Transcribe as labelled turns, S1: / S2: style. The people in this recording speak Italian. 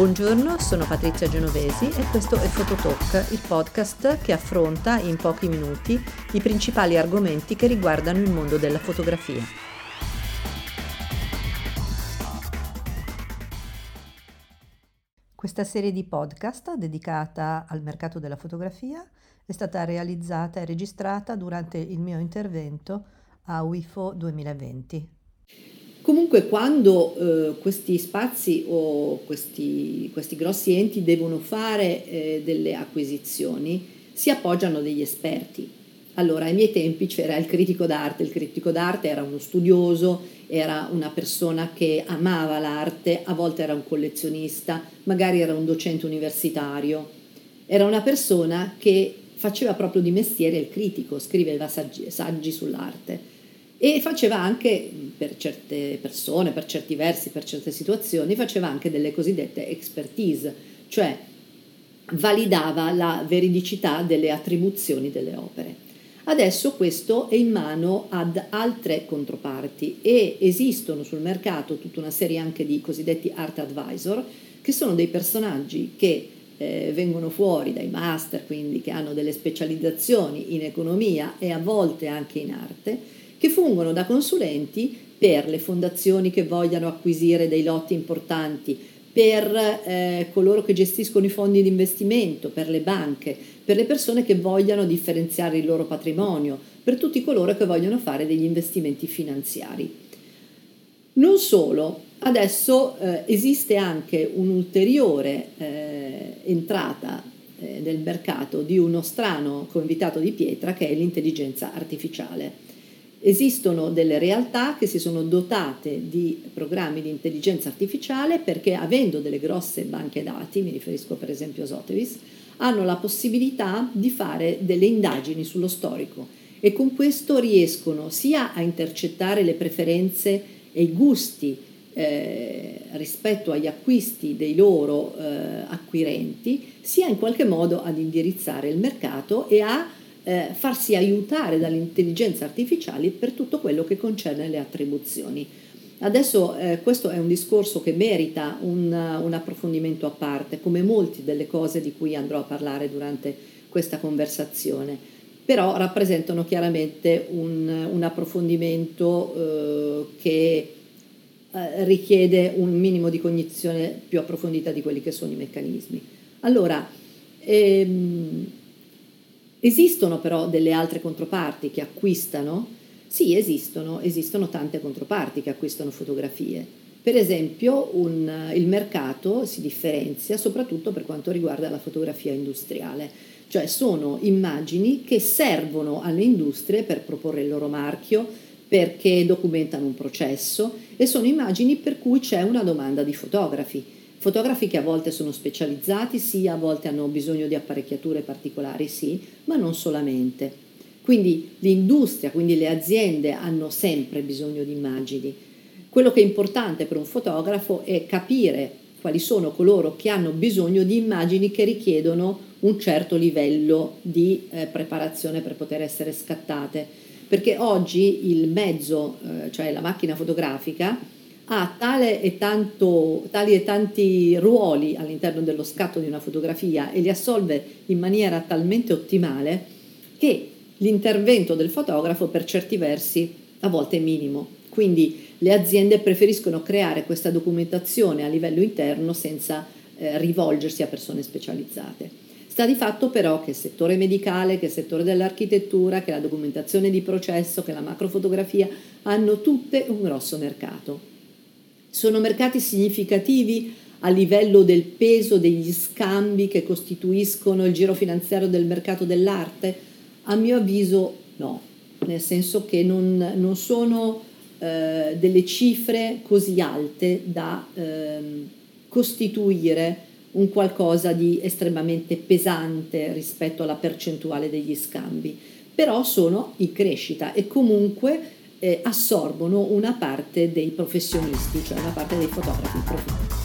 S1: Buongiorno, sono Patrizia Genovesi e questo è Fototalk, il podcast che affronta in pochi minuti i principali argomenti che riguardano il mondo della fotografia. Questa serie di podcast dedicata al mercato della fotografia è stata realizzata e registrata durante il mio intervento a UIFO 2020.
S2: Comunque quando eh, questi spazi o questi, questi, grossi enti devono fare eh, delle acquisizioni, si appoggiano degli esperti. Allora, ai miei tempi c'era il critico d'arte, il critico d'arte era uno studioso, era una persona che amava l'arte, a volte era un collezionista, magari era un docente universitario, era una persona che faceva proprio di mestiere il critico, scriveva saggi, saggi sull'arte e faceva anche per certe persone, per certi versi, per certe situazioni, faceva anche delle cosiddette expertise, cioè validava la veridicità delle attribuzioni delle opere. Adesso questo è in mano ad altre controparti e esistono sul mercato tutta una serie anche di cosiddetti art advisor, che sono dei personaggi che eh, vengono fuori dai master, quindi che hanno delle specializzazioni in economia e a volte anche in arte, che fungono da consulenti per le fondazioni che vogliano acquisire dei lotti importanti, per eh, coloro che gestiscono i fondi di investimento, per le banche, per le persone che vogliano differenziare il loro patrimonio, per tutti coloro che vogliono fare degli investimenti finanziari. Non solo, adesso eh, esiste anche un'ulteriore eh, entrata eh, del mercato di uno strano convitato di pietra che è l'intelligenza artificiale. Esistono delle realtà che si sono dotate di programmi di intelligenza artificiale perché avendo delle grosse banche dati, mi riferisco per esempio a Sotheby's, hanno la possibilità di fare delle indagini sullo storico e con questo riescono sia a intercettare le preferenze e i gusti eh, rispetto agli acquisti dei loro eh, acquirenti, sia in qualche modo ad indirizzare il mercato e a eh, farsi aiutare dall'intelligenza artificiale per tutto quello che concerne le attribuzioni. Adesso eh, questo è un discorso che merita un, un, approfondimento a parte, come molte delle cose di cui andrò a parlare durante questa conversazione, però rappresentano chiaramente un, un approfondimento eh, che eh, richiede un minimo di cognizione più approfondita di quelli che sono i meccanismi. Allora, ehm, Esistono però delle altre controparti che acquistano? Sì, esistono, esistono tante controparti che acquistano fotografie. Per esempio un, il mercato si differenzia soprattutto per quanto riguarda la fotografia industriale, cioè sono immagini che servono alle industrie per proporre il loro marchio, perché documentano un processo e sono immagini per cui c'è una domanda di fotografi Fotografi che a volte sono specializzati, sì, a volte hanno bisogno di apparecchiature particolari, sì, ma non solamente. Quindi l'industria, quindi le aziende hanno sempre bisogno di immagini. Quello che è importante per un fotografo è capire quali sono coloro che hanno bisogno di immagini che richiedono un certo livello di eh, preparazione per poter essere scattate. Perché oggi il mezzo, eh, cioè la macchina fotografica, ha tale e tanto, tali e tanti ruoli all'interno dello scatto di una fotografia e li assolve in maniera talmente ottimale che l'intervento del fotografo per certi versi a volte è minimo. Quindi le aziende preferiscono creare questa documentazione a livello interno senza eh, rivolgersi a persone specializzate. Sta di fatto però che il settore medicale, che il settore dell'architettura, che la documentazione di processo, che la macrofotografia hanno tutte un grosso mercato. Sono mercati significativi a livello del peso degli scambi che costituiscono il giro finanziario del mercato dell'arte? A mio avviso no, nel senso che non, non sono eh, delle cifre così alte da eh, costituire un qualcosa di estremamente pesante rispetto alla percentuale degli scambi, però sono in crescita e comunque eh, assorbono una parte dei professionisti, cioè una parte dei fotografi professionisti.